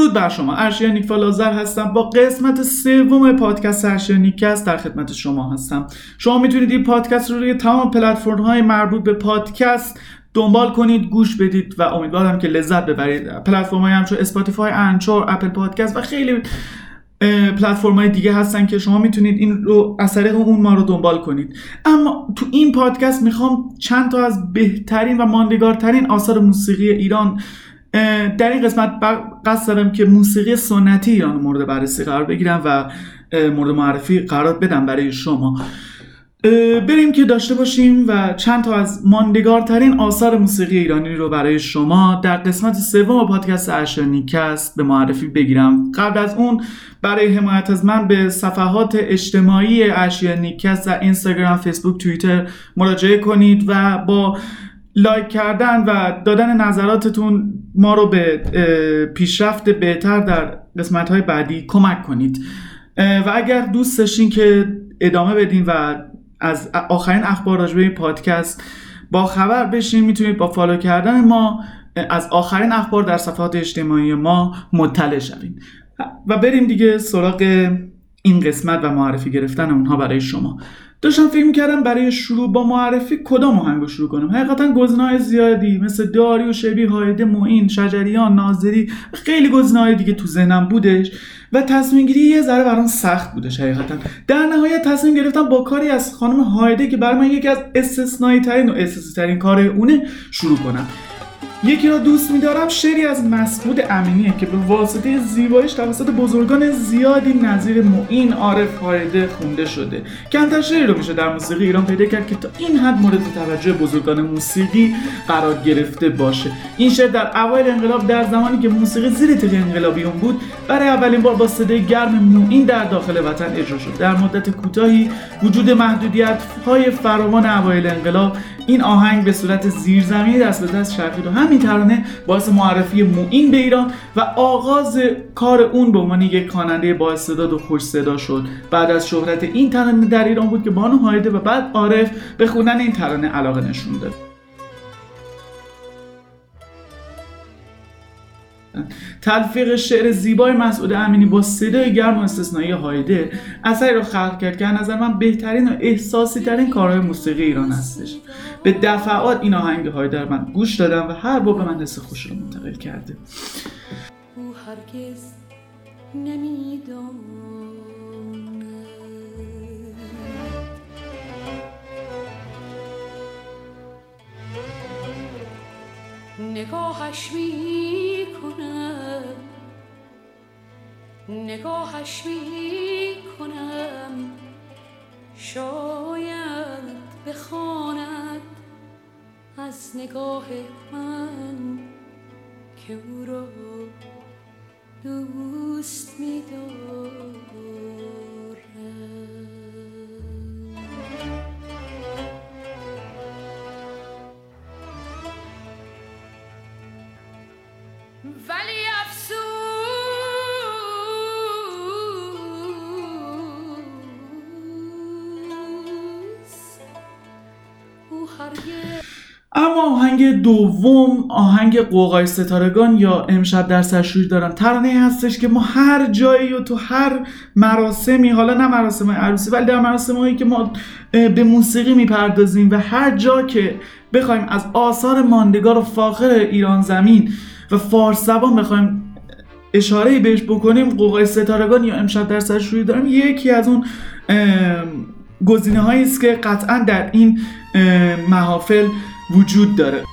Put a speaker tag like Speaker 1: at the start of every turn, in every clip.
Speaker 1: درود بر شما. ارشیا نیکفال آذر هستم. با قسمت سوم پادکست ارشیا نیکست در خدمت شما هستم. شما می‌تونید این پادکست رو روی تمام پلتفرم های مربوط به پادکست دنبال کنید گوش بدید و امیدوارم که لذت ببرید. پلتفرم های همچون اسپاتیفای انچور اپل پادکست و خیلی پلتفرم های دیگه هستن که شما می‌تونید این رو از طریق اون ما رو دنبال کنید. اما تو این پادکست می‌خوام چند تا از بهترین و ماندگارترین آثار موسیقی ایران در این قسمت قصد دارم که موسیقی سنتی ایران مورد بررسی قرار بگیرم و مورد معرفی قرار بدم برای شما. بریم که داشته باشیم و چند تا از ماندگارترین آثار موسیقی ایرانی رو برای شما در قسمت سوم پادکست اشانیکست به معرفی بگیرم. قبل از اون برای حمایت از من به صفحات اجتماعی اشیانیکست و اینستاگرام فیسبوک توییتر مراجعه کنید و با like کردن و دادن نظراتتون ما رو به پیشرفت بهتر در قسمت های بعدی کمک کنید. و اگر دوست داشتین که ادامه بدین و از آخرین اخبار راجع به پادکست با خبر بشین می‌تونید با follow کردن ما از آخرین اخبار در صفحات اجتماعی ما مطلع شوین. و بریم دیگه سراغ این قسمت و معرفی گرفتن اونها برای شما. داشتم فکر می‌کردم برای شروع با معرفی کدام آهنگ رو شروع کنم. حقیقتا گزینه‌های زیادی مثل داری و شبی هایده معین شجریان ناظری خیلی گزینه‌های دیگه تو ذهنم بودش و تصمیم گیری یه ذره برام سخت بودش حقیقتا. در نهایت تصمیم گرفتم با کاری از خانم هایده که برای من یکی از استثنایی ترین و اساسی ترین کار اونه شروع کنم. یکی را دوست میدارم شعری از مسعود امینیه که به واسطه زیباییش توسط بزرگان زیادی نظیر معین عارف هایده خونده شده. کمتر شعری رو میشه در موسیقی ایران پیدا کرد که تا این حد مورد توجه بزرگان موسیقی قرار گرفته باشه. این شعر در اوایل انقلاب در زمانی که موسیقی زیر تیغ انقلابیون بود برای اولین بار با صدای گرم معین در داخل وطن اجرا شد. در مدت کوتاهی وجود محدودیت های فراوان اوایل انقلاب این آهنگ به صورت زیرزمینی دست به دست شرقی و همین ترانه باعث معرفی معین به ایران و آغاز کار اون به عنوان یک خواننده با استعداد و خوش صدا شد. بعد از شهرت این ترانه در ایران بود که بانو هایده و بعد عارف به خوندن این ترانه علاقه نشون داد. تلفیق شعر زیبای مسعود امینی با صدای گرم و استثنایی هایده اثری رو خلق کرد که نظر من بهترین و احساسی ترین کارهای موسیقی ایران هستش. به دفعات این آهنگ هایده من گوش دادم و هر بار به من حس خوش رو منتقل کرده. او هرگز نگاهش می کنم نگاهش می کنم شاید بخواند از نگاه من که او را دوست می ولی اما آهنگ دوم آهنگ قوقای ستارگان یا امشب در سرشوی دارم. ترانه هستش که ما هر جایی و تو هر مراسمی حالا نه مراسم عروسی ولی در مراسم هایی که ما به موسیقی می‌پردازیم و هر جا که بخوایم از آثار ماندگار و فاخر ایران زمین و فارس زبان بخوایم اشاره بهش بکنیم قوقای ستارگان یا امشب در سرش روی دارم یکی از اون گزینه هایی است که قطعا در این محافل وجود داره.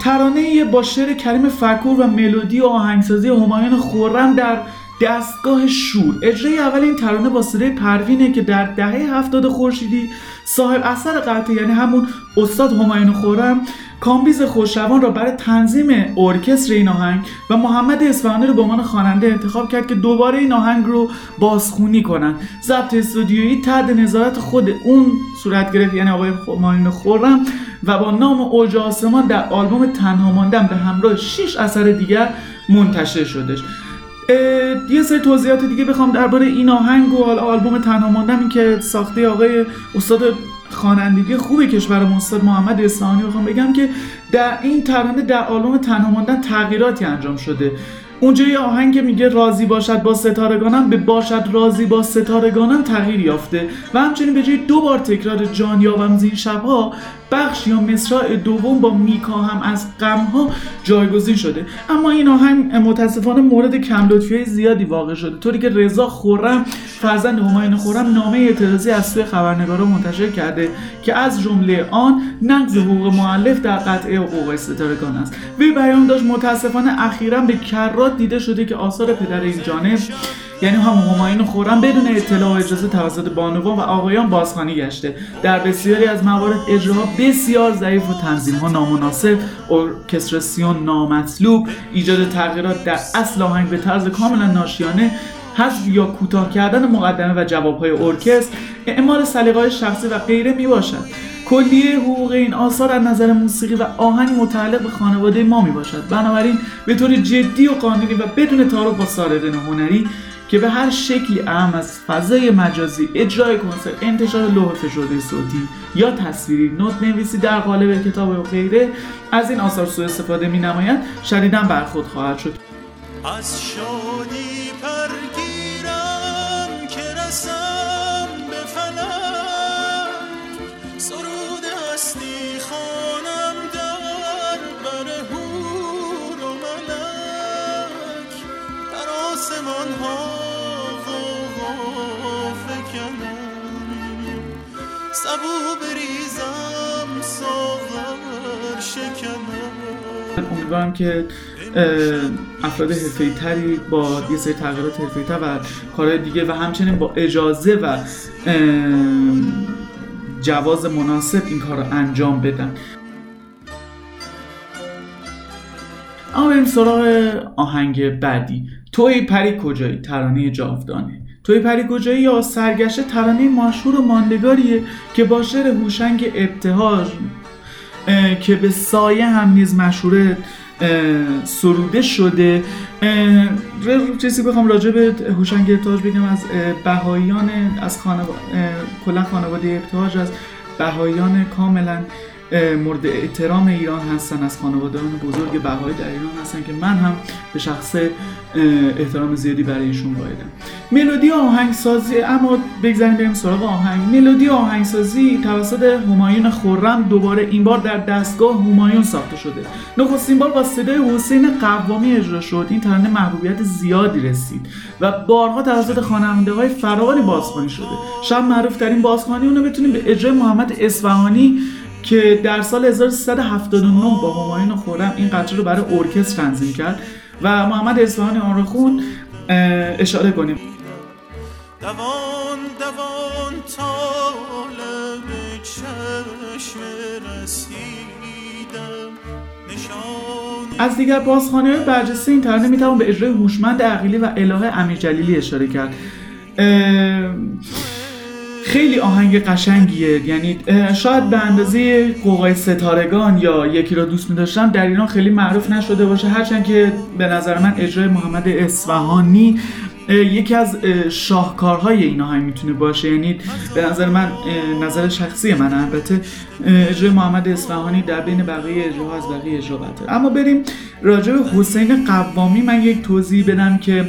Speaker 1: ترانه با شعر کریم فکور و ملودی و آهنگسازی همایون خورم در دستگاه شور. اجرای اول این ترانه با صدای پروینه که در دهه هفتاد خورشیدی صاحب اثر قطعه یعنی همون استاد همایون خورم کامبیز خوشروان را برای تنظیم ارکستر این آهنگ و محمد اصفهانی رو به عنوان خواننده انتخاب کرد که دوباره این آهنگ رو بازخونی کنن. ضبط استودیویی تحت نظارت خود اون صورت گرفت یعنی آقای همایون خورم و با نام اوج آسمان در آلبوم تنها ماندن به همراه 6 اثر دیگر منتشر شدش. یه سری توضیحات دیگه بخوام درباره این آهنگ و آلبوم تنها ماندم که ساخته آقای استاد خوانندگی خوب کشور استاد محمد اصفهانی بخوام بگم که در این ترانه در عالم تنها ماندن تغییراتی انجام شده. اونجا یه آهنگ میگه راضی باشد با ستارگانم به باشد راضی با ستارگانم تغییر یافته. و همچنین به جای دو بار تکرار جان یابم زین شبها بخش یا مصرع دوم با میکاهم از غمها جایگزین شده. اما این آهنگ متاسفانه مورد کم زیادی واقع شده. طوری که رضا خورم فرزند همایون خورم نامه اعتراضی از سوی خبرنگارا منتشر کرده که از جمله آن نقض حقوق معلف در قطعه حقوق ستارگان است. وی بیان داشت متاسفانه اخیرا به کرات دیده شده که آثار پدر این جانب یعنی هم همایون خورم بدون اطلاع و اجازه توسط بانوان و آقایان بازخوانی گشته. در بسیاری از موارد اجراها بسیار ضعیف و تنظیم ها نامناسب ارکستراسیون نامطلوب ایجاد تغییرات در اصل آهنگ به طرز کاملا ناشیانه حذف یا کوتاه کردن مقدمه و جوابهای ارکستر اعمال سلیقه‌های شخصی و غیره می باشد کلیه حقوق این آثار از نظر موسیقی و آهنگ متعلق به خانواده ما می باشد بنابراین به طور جدی و قانونی و بدون تعارف با سارقین هنری که به هر شکلی اهم از فضای مجازی اجرای کنسرت انتشار لوح فشرده صوتی یا تصویری نوت نویسی در قالب کتاب و غیره از این آثار سوء استفاده می نماید شدیدا برخود خواهد شد.
Speaker 2: از شادی پرگیرم سبو بریزم ساغر شکنم.
Speaker 1: امیدوارم که افراد حرفه تری با یه سری تغییرات حرفه و کارهای دیگه و همچنین با اجازه و جواز مناسب این کار رو انجام بدن. اما بریم سراغ آهنگ بعدی. توی پری کجایی؟ ترانه جاودانه. توی پری یا سرگشته ترانه مشهور و ماندگاریه که با شعر هوشنگ ابتهاج که به سایه هم نیز مشهوره سروده شده. چیزی بخوام راجع به هوشنگ ابتهاج بگم از بهاییان از خانواده کلا خانواده ابتهاج از بهاییان کاملا مورد احترام ایران هستن از خانوادهان بزرگ بهایی در ایران هستن که من هم به شخص احترام زیادی برای ایشون قائلم. ملودی آهنگسازی اما بگذاریم بریم سراغ آهنگ. ملودی آهنگسازی توسط همایون خورم دوباره این بار در دستگاه همایون ساخته شده. نخستین بار با صدای حسین قوامی اجرا شد. این ترانه محبوبیت زیادی رسید و بارها توسط خواننده های فراوانی بازخوانی شده. شب معروف ترین بازخوانی اونو بتونیم به اجرای محمد اصفهانی که در سال 1379 با همایون خورم این قطعه رو برای ارکستر تنظیم کرد و محمد اصفهانی آن رو خون اشاره کنیم.
Speaker 2: دوان دوان طالب چشم رسیدم.
Speaker 1: از دیگر بازخانه برجسته این ترانه می‌توان به اجرای هوشمند عقیلی و الهه امیر جلیلی اشاره کرد. خیلی آهنگ قشنگیه. یعنی شاید به اندازه قوقای ستارگان یا یکی رو دوست میداشتم در ایران خیلی معروف نشده باشه. هرچند که به نظر من اجرای محمد اصفهانی یکی از شاهکارهای این آهنگ می‌تونه باشه. یعنی به نظر من نظر شخصی من البته اجرای محمد اصفهانی در بین بقیه اجراها از بقیه اجرا اما بریم راجع حسین قوامی. من یک توضیح بدم که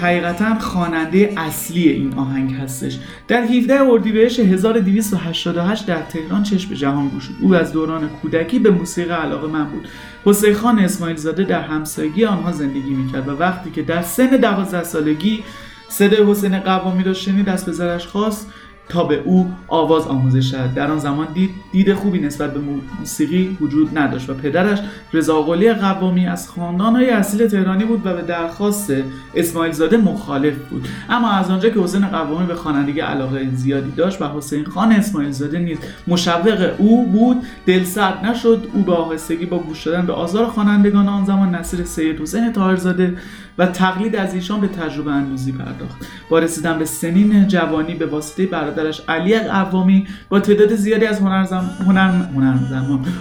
Speaker 1: حقیقتا خواننده اصلی این آهنگ هستش. در 17 اردیبهشت 1288 در تهران چشم به جهان گشود. او از دوران کودکی به موسیقی علاقه من بود. حسین خان اسماعیل زاده در همسایگی آنها زندگی می‌کرد و وقتی که در سن 12 سالگی صدای حسین قوامی را شنید به زرش خواست تا به او آواز آموزش شد در آن زمان دید دید خوبی نسبت به موسیقی وجود نداشت و پدرش رضا قلی قوامی از خاندانهای اصیل تهرانی بود و به درخواست اسماعیل زاده مخالف بود. اما از آنجا که حسین قوامی به خوانندگی علاقه زیادی داشت و حسین خان اسماعیل زاده نیز مشوق او بود دلسرد نشد. او به آهستگی با گوش دادن به آزار خوانندگان آن زمان نصیر سید حسین طاهرزاده و تقلید از ایشان به تجربه اندوزی پرداخت. با رسیدن به سنین جوانی به واسطه برادرش علی قوامی با تعداد زیادی از هنرزم... هنر...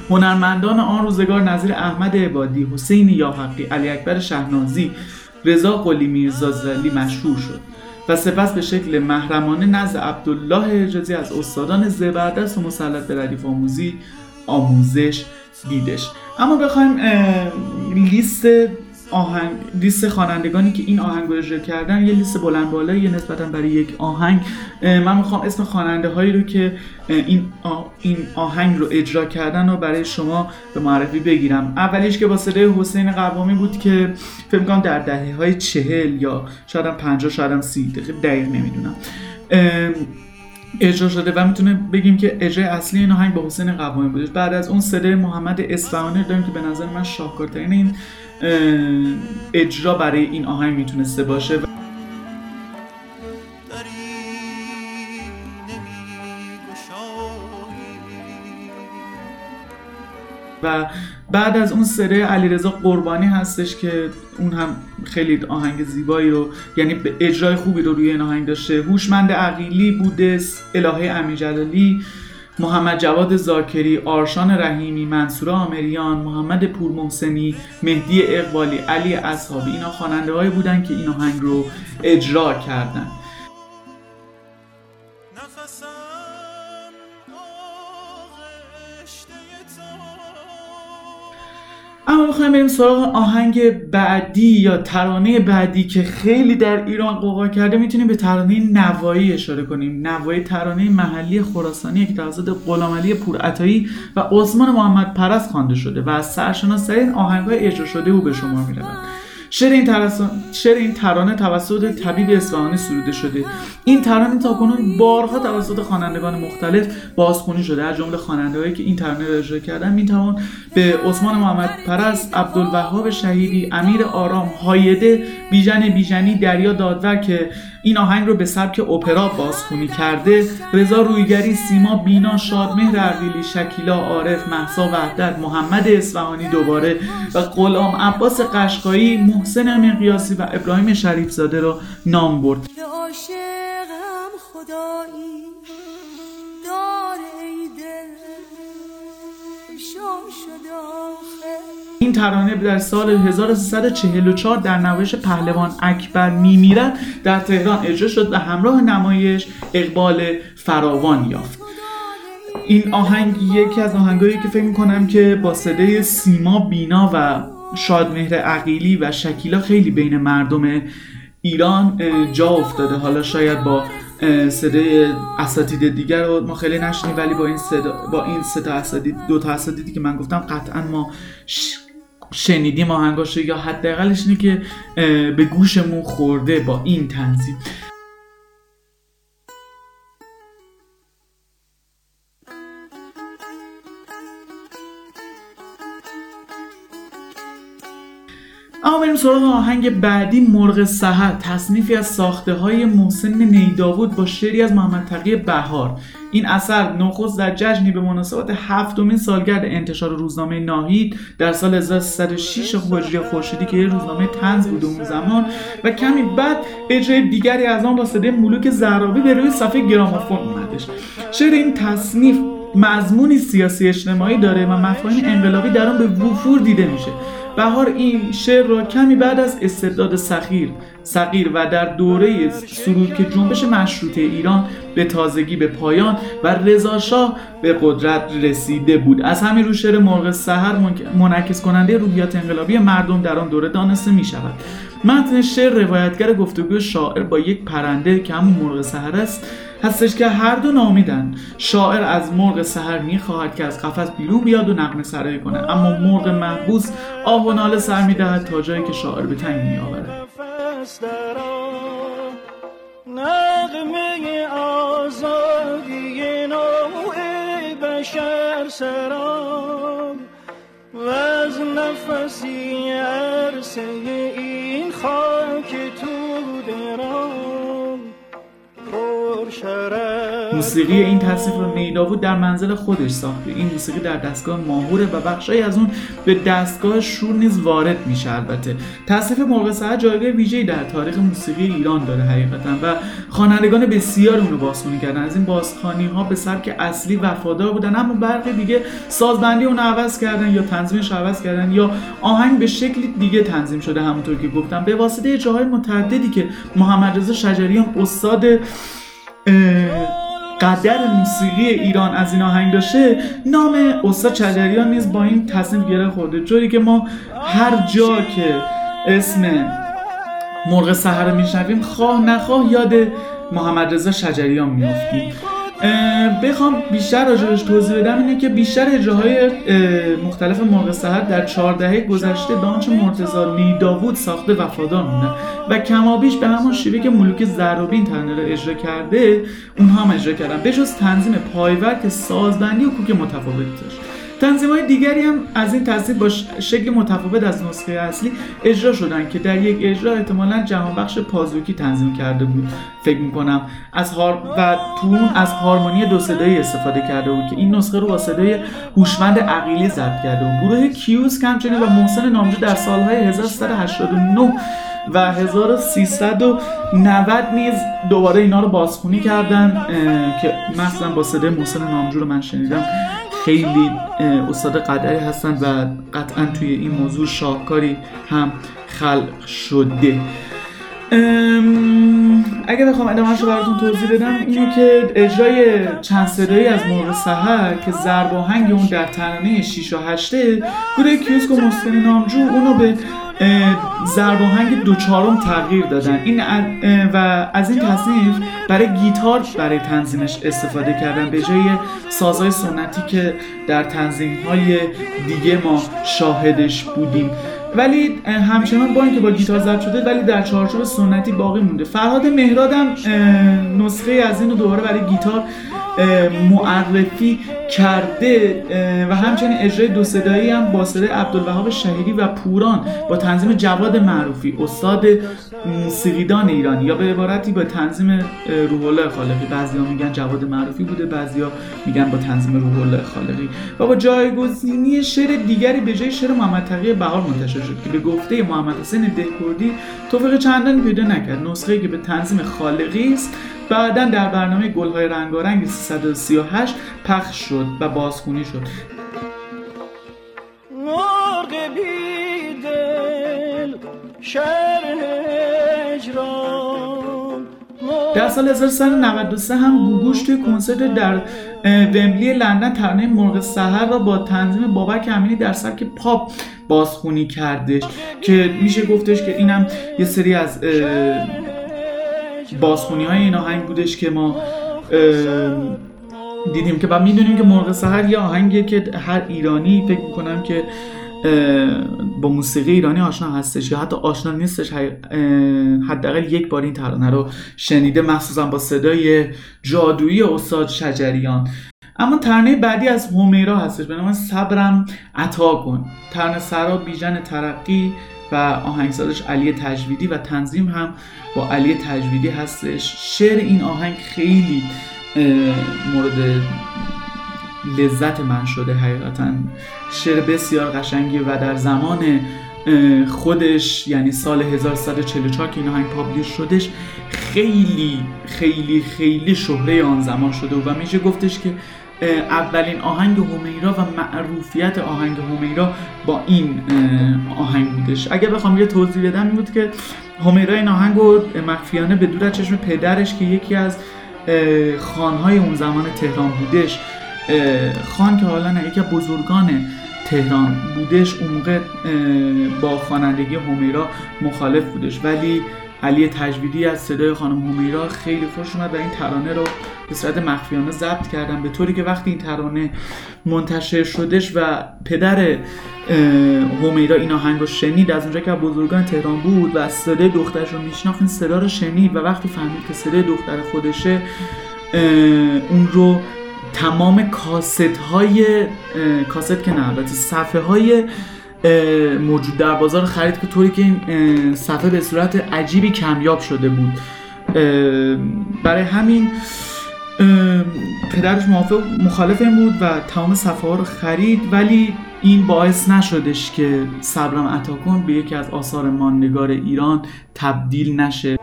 Speaker 1: هنرمندان آن روزگار نظیر احمد عبادی حسین یاحقی علی اکبر شهنازی رضا قلی میرزا زلی مشهور شد و سپس به شکل محرمانه نزد عبدالله حجازی از استادان زبردست و مسلط به ردیف آموزی آموزش دیدش. اما بخوایم لیست آهنگ لیست خوانندگانی که این آهنگ رو اجرا کردن یه لیست بلند بالایی نسبتا برای یک آهنگ. من می‌خوام اسم خواننده هایی رو که این این آهنگ رو اجرا کردن رو برای شما به معرفی بگیرم. اولیش که با صدای حسین قوامی بود که فکر کنم در دهه های چهل یا شاید هم 50 شاید هم 30 دقیق نمی‌دونم. اجرا شده و می‌تونه بگیم که اجرای اصلی این آهنگ با حسین قوامی بوده. بعد از اون صدای محمد اصفهانی داریم که به نظر من شاهکارترین این اجرا برای این آهنگ می‌تونسته باشه و بعد از اون سره علیرضا قربانی هستش که اون هم خیلی آهنگ زیبایی رو یعنی اجرای خوبی رو روی این آهنگ داشته. هوشمند عقیلی بوده الهه امیر محمد جواد زاکری، آرشان رحیمی، منصور آمریان، محمد پورمحسنی، مهدی اقبالی، علی اصحابی اینا خواننده هایی بودن که این آهنگ رو اجرا کردن. اما بخوایم بریم سراغ آهنگ بعدی یا ترانه بعدی که خیلی در ایران قوقا کرده. می‌تونیم به ترانه نوایی اشاره کنیم. نوایی ترانه محلی خراسانی که توسط غلامعلی پورعطایی و عثمان محمد پرست خوانده شده و از سرشناسترین آهنگهای اجرا شده او به شما می‌رود. شعر این, شعر این ترانه توسط طبیب اصفهانی سروده شده. این ترانه تا کنون بارها توسط خوانندگان مختلف بازخونی شده. از جمله خواننده‌هایی که این ترانه را اجرا کردن. می‌توان به عثمان محمد پرست عبدالوهاب شهیدی امیر آرام هایده بیژن بیژنی دریا دادور که این آهنگ رو به سبک اپرا بازخونی کرده. رضا رویگری سیما بینا شادمهر عقیلی شکیلا عارف محسا وحدت محمد اصفهانی دوباره و غلام عباس قشقایی محسن امین قیاسی و ابراهیم شریف زاده را نام برد. خدایی این ترانه در سال 1344 در نمایش پهلوان اکبر میمیرد در تهران اجرا شد و همراه نمایش اقبال فراوان یافت. این آهنگ یکی از آهنگایی که فکر می‌کنم که با صدای سیما بینا و شادمهر عقیلی و شکیلا خیلی بین مردم ایران جا افتاده. حالا شاید با صدای اساتید دیگر رو ما خیلی نشنیم ولی با این صدا با این سه تا اساتید دو تا اساتیدی که من گفتم قطعا ما شنیدیم آهنگاشو یا حداقلش اینه که به گوشمون خورده با این تنظیم. بریم سراغ آهنگ بعدی مرغ سحر. تصنیفی از ساخته های محسن نیداود با شعری از محمد تقی بهار. این اثر نخست در جشنی به مناسبت هفتمین سالگرد انتشار روزنامه ناهید در سال 1306 خورشیدی خورشیدی که یه روزنامه تنز بود اون زمان و کمی بعد اجرای دیگری از آن با صدای ملوک زرابی به روی صفحه گرامافون اومدش. شعر این تصنیف مضمونی سیاسی اجتماعی داره و مفاهیم انقلابی در آن به وفور دیده میشه. بهار این شعر را کمی بعد از استبداد سخیر صغیر و در دوره سرود که جنبش مشروطه ایران به تازگی به پایان و رضا شاه به قدرت رسیده بود. از همین رو شعر مرغ سحر منعکس کننده روحیات انقلابی مردم در آن دوره دانسته می شود متن شعر روایتگر گفتگوی شاعر با یک پرنده که همون مرغ سحر است هستش که هر دو نامیدن شاعر از مرغ سحر می‌خواهد که از قفس بیرون بیاد و نقمه سرایی کنه. اما مرغ محبوس آه و ناله سر می‌دهد تا جایی که شاعر به تنگ میآورد. نغمه آزادی نوع بشر سرام و از نفسی عرصه این خاک تو درام موسیقی این تصنیف رو نیداوود در منزل خودش ساخته. این موسیقی در دستگاه ماهوره و بخشایی از اون به دستگاه شور نیز وارد میشه البته. تصنیف مرغ سحر جایگاه ویژه‌ای در تاریخ موسیقی ایران داره حقیقتا و خوانندگان بسیار اونو بازخوانی کردن. از این بازخوانی ها به سبک اصلی وفادار بودن اما برخی دیگه سازبندی اون عوض کردن یا تنظیمش عوض کردن یا آهنگ به شکل دیگه تنظیم شده همونطور که گفتم. به واسطه جاهای متعددی که محمد رضا شجریان استاد قدر موسیقی ایران از این آهنگ داشته نام استاد شجریان نیز با این تصنیف گره خورده. جوری که ما هر جا که اسم مرغ سحر میشنویم خواه نخواه یاد محمد رضا شجریان میافتیم. بخوام بیشتر راجعش توضیح بدم اینه که بیشتر اجراهای مختلف مرغ سحر در چهار دهه گذشته به آنچه مرتضی نیداوود ساخته وفادار مونده و کمابیش به همان شیوه که ملوک زرابین ترانه رو اجرا کرده اونها هم اجرا کردن. بجز تنظیم پایورک سازبندی و کوک متفاوت داشت. تنظیم های دیگری هم از این تصدیق با شکل متفاوت از نسخه اصلی اجرا شدن که در یک اجرا احتمالا جهان بخش پازوکی تنظیم کرده بود. فکر می‌کنم از هار و تو از هارمونی دو صدایی استفاده کرده بود که این نسخه رو با صدای هوشمند عقیلی ضبط کرده بود. گروه کیوز همچنین و محسن نامجو در سالهای 1389 و 1390 نیز دوباره اینا رو بازخونی کردن که مثلا با صدای محسن نامجو رو من شنیدم. خیلی استاد قدری هستند و قطعا توی این موضوع شاهکاری هم خلق شده. اگه بخوام ادامهش رو براتون توضیح بدم اینه که اجرای چند صدایی از مرغ سحر که ضرب آهنگ اون در ترانه 6 و 8 گروه کیوسک و مستنی نامجو اونو به ضرب آهنگ دو چهارم تغییر دادن. این و از این تصنیف برای گیتار برای تنظیمش استفاده کردن به جای سازهای سنتی که در تنظیم های دیگه ما شاهدش بودیم. ولی همچنان با اینکه با گیتار ضبط شده ولی در چارچوب سنتی باقی مونده. فرهاد مهرادم نسخه از اینو دوباره برای گیتار معرفی کرده و همچنین اجرای دو صدایی هم با صدای عبدالوهاب شهیدی و پوران با تنظیم جواد معروفی استاد موسیقیدان ایرانی. یا به عبارتی با تنظیم روح الله خالقی. بعضیا میگن جواد معروفی بوده بعضیا میگن با تنظیم روح الله خالقی. و با جایگزینی شعر دیگری به جای شعر محمد تقی بهار منتشر شد که به گفته محمد حسین دهکردی توفیق چندان پیدا نکرد. نسخه که به تنظیم خالقی است بعدا در برنامه گلهای رنگارنگ 338 پخش شد و بازخونی شد. در سال 1393 هم گوگوش توی کنسرت در ومبلی لندن ترانه مرغ سحر را با تنظیم بابک امینی در سبک پاپ بازخونی کردش که میشه گفتش که اینم یه سری از بازخونی های این آهنگ بودش که ما دیدیم که بعد می‌دونیم که مرغ سهر یه آهنگیه که هر ایرانی فکر می‌کنم که با موسیقی ایرانی آشنا هستش یا حتی آشنا نیستش حداقل یک بار این ترانه رو شنیده مخصوصا با صدای جادویی استاد شجریان. اما ترانه بعدی از هومیرا هستش به نام صبرم عطا کن. ترانه سرا بیژن ترقی و آهنگسازش علی تجویدی و تنظیم هم با علی تجویدی هستش. شعر این آهنگ خیلی مورد لذت من شده حقیقتا. شعر بسیار قشنگی و در زمان خودش یعنی سال 1144 که این آهنگ پابلیش شدش خیلی خیلی خیلی شهره آن زمان شده و میشه گفتش که اولین آهنگ هومیرا و معروفیت آهنگ هومیرا با این آهنگ بودش. اگر بخوام یه توضیح بدم این بود که هومیرا این آهنگ رو مخفیانه به دور چشم پدرش که یکی از خانهای اون زمان تهران بودش خان که حالا نه یکی از بزرگان تهران بودش اون موقع با خوانندگی هومیرا مخالف بودش. ولی علی تجویدی از صدای خانم همیرا خیلی خوش اومد و این ترانه رو به صورت مخفیانه ضبط کردم به طوری که وقتی این ترانه منتشر شدش و پدر همیرا این آهنگ رو شنید از اونجا که بزرگان تهران بود و از صدای دخترش رو میشناخت این صدا رو شنید و وقتی فهمید که صدای دختر خودشه اون رو تمام کاست های کاست که نه البته صفحه های موجود در بازار خرید که طوری که این صفحه به صورت عجیبی کمیاب شده بود. برای همین پدرش موافق مخالف این بود و تمام صفحه ها رو خرید ولی این باعث نشدش که صبرم عطا کن به یکی از آثار ماندگار ایران تبدیل نشه.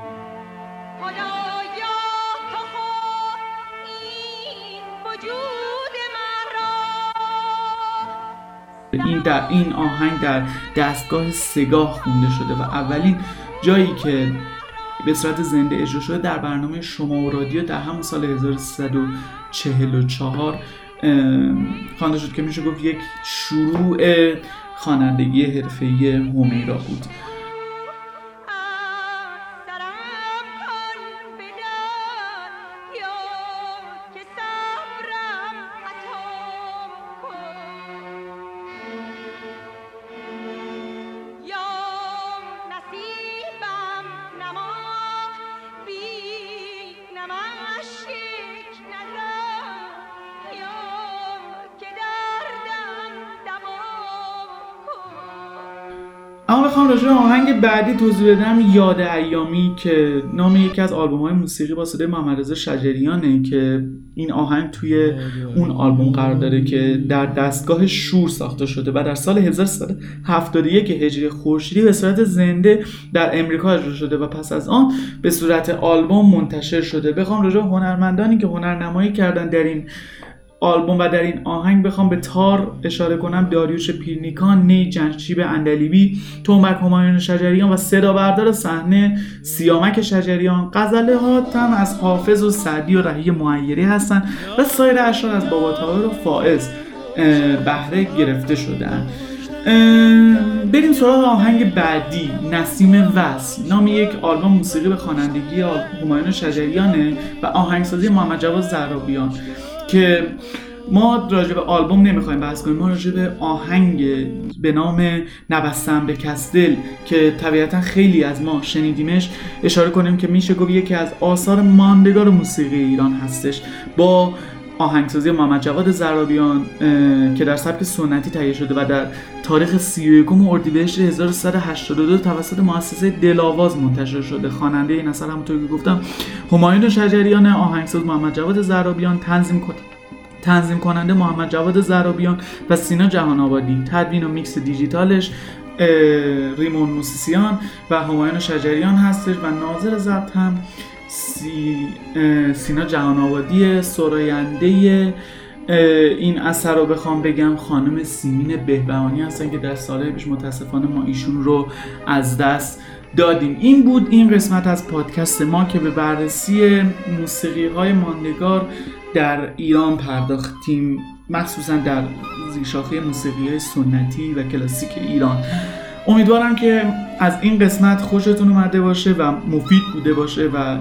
Speaker 3: این
Speaker 1: در این آهنگ در دستگاه سگاه خونده شده و اولین جایی که به صورت زنده اجرا شده در برنامه شما و رادیو در همون سال 1344 ام، خوانده شد که میشه گفت یک شروع خوانندگی حرفه‌ای همیرا بود. راجع به آهنگ بعدی توضیح بدم. یاد ایامی که نام یکی از آلبوم های موسیقی با صدای محمد رضا شجریانه که این آهنگ توی اون آلبوم قرار داره که در دستگاه شور ساخته شده و در سال 1371 هجری خورشیدی به صورت زنده در امریکا اجرا شده و پس از آن به صورت آلبوم منتشر شده. بخوام راجع هنرمندانی که هنرنمایی کردن در این آلبوم و در این آهنگ بخوام به تار اشاره کنم. داریوش پیرنیکان، نی جنشیب اندلیبی، تومک همایون شجریان و صدا بردار صحنه سیامک شجریان. غزله ها هم از حافظ و سعدی و رهی معیری هستند و سایر اشعار از بابا طاهر و فائز بهره گرفته شدن. بریم سراغ آهنگ بعدی نسیم وصل. نام یک آلبوم موسیقی به خوانندگی همایون شجریانه و آهنگسازی محمد جواد زرابیان که ما راجع به آلبوم نمی‌خوایم بحث کنیم ما راجع به آهنگ به نام نبستم به کسدل که طبیعتا خیلی از ما شنیدیمش اشاره کنیم که میشه گفت یکی از آثار ماندگار موسیقی ایران هستش. با آهنگسازی محمد جواد زرابیان که در سبک سنتی تهیه شده و در تاریخ 31 اردیبهشت 1382 توسط مؤسسه دلاواز منتشر شده. خواننده این اثر همونطور که گفتم همایون شجریان آهنگساز محمد جواد زرابیان تنظیم کن تنظیم کننده محمد جواد ضرابیان و سینا جهان آبادی تدوین و میکس دیجیتالش ریمون موسیسیان و همایون شجریان هستش و ناظر ضبط هم سی، سینا جهان آبادی سراینده این اثر رو بخوام بگم خانم سیمین بهبهانی هستن که در سالهای پیش متاسفانه ما ایشون رو از دست دادیم. این بود این قسمت از پادکست ما که به بررسی موسیقی های ماندگار در ایران پرداختیم مخصوصا در زیرشاخه موسیقی های سنتی و کلاسیک ایران. امیدوارم که از این قسمت خوشتون اومده باشه و مفید بوده باشه و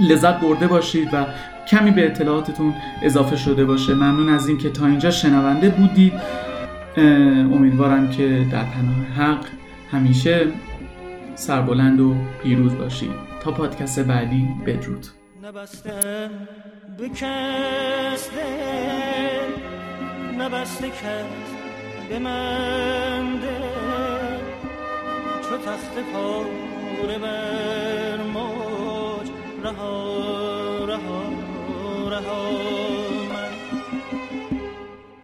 Speaker 1: لذت برده باشید و کمی به اطلاعاتتون اضافه شده باشه. ممنون از اینکه تا اینجا شنونده بودید. امیدوارم که در پناه حق همیشه سربلند و پیروز باشید. تا پادکست بعدی بدرود.
Speaker 2: نبسته بکس دل نبسته کس به چو تخت پاره بر موج. رها رها رها.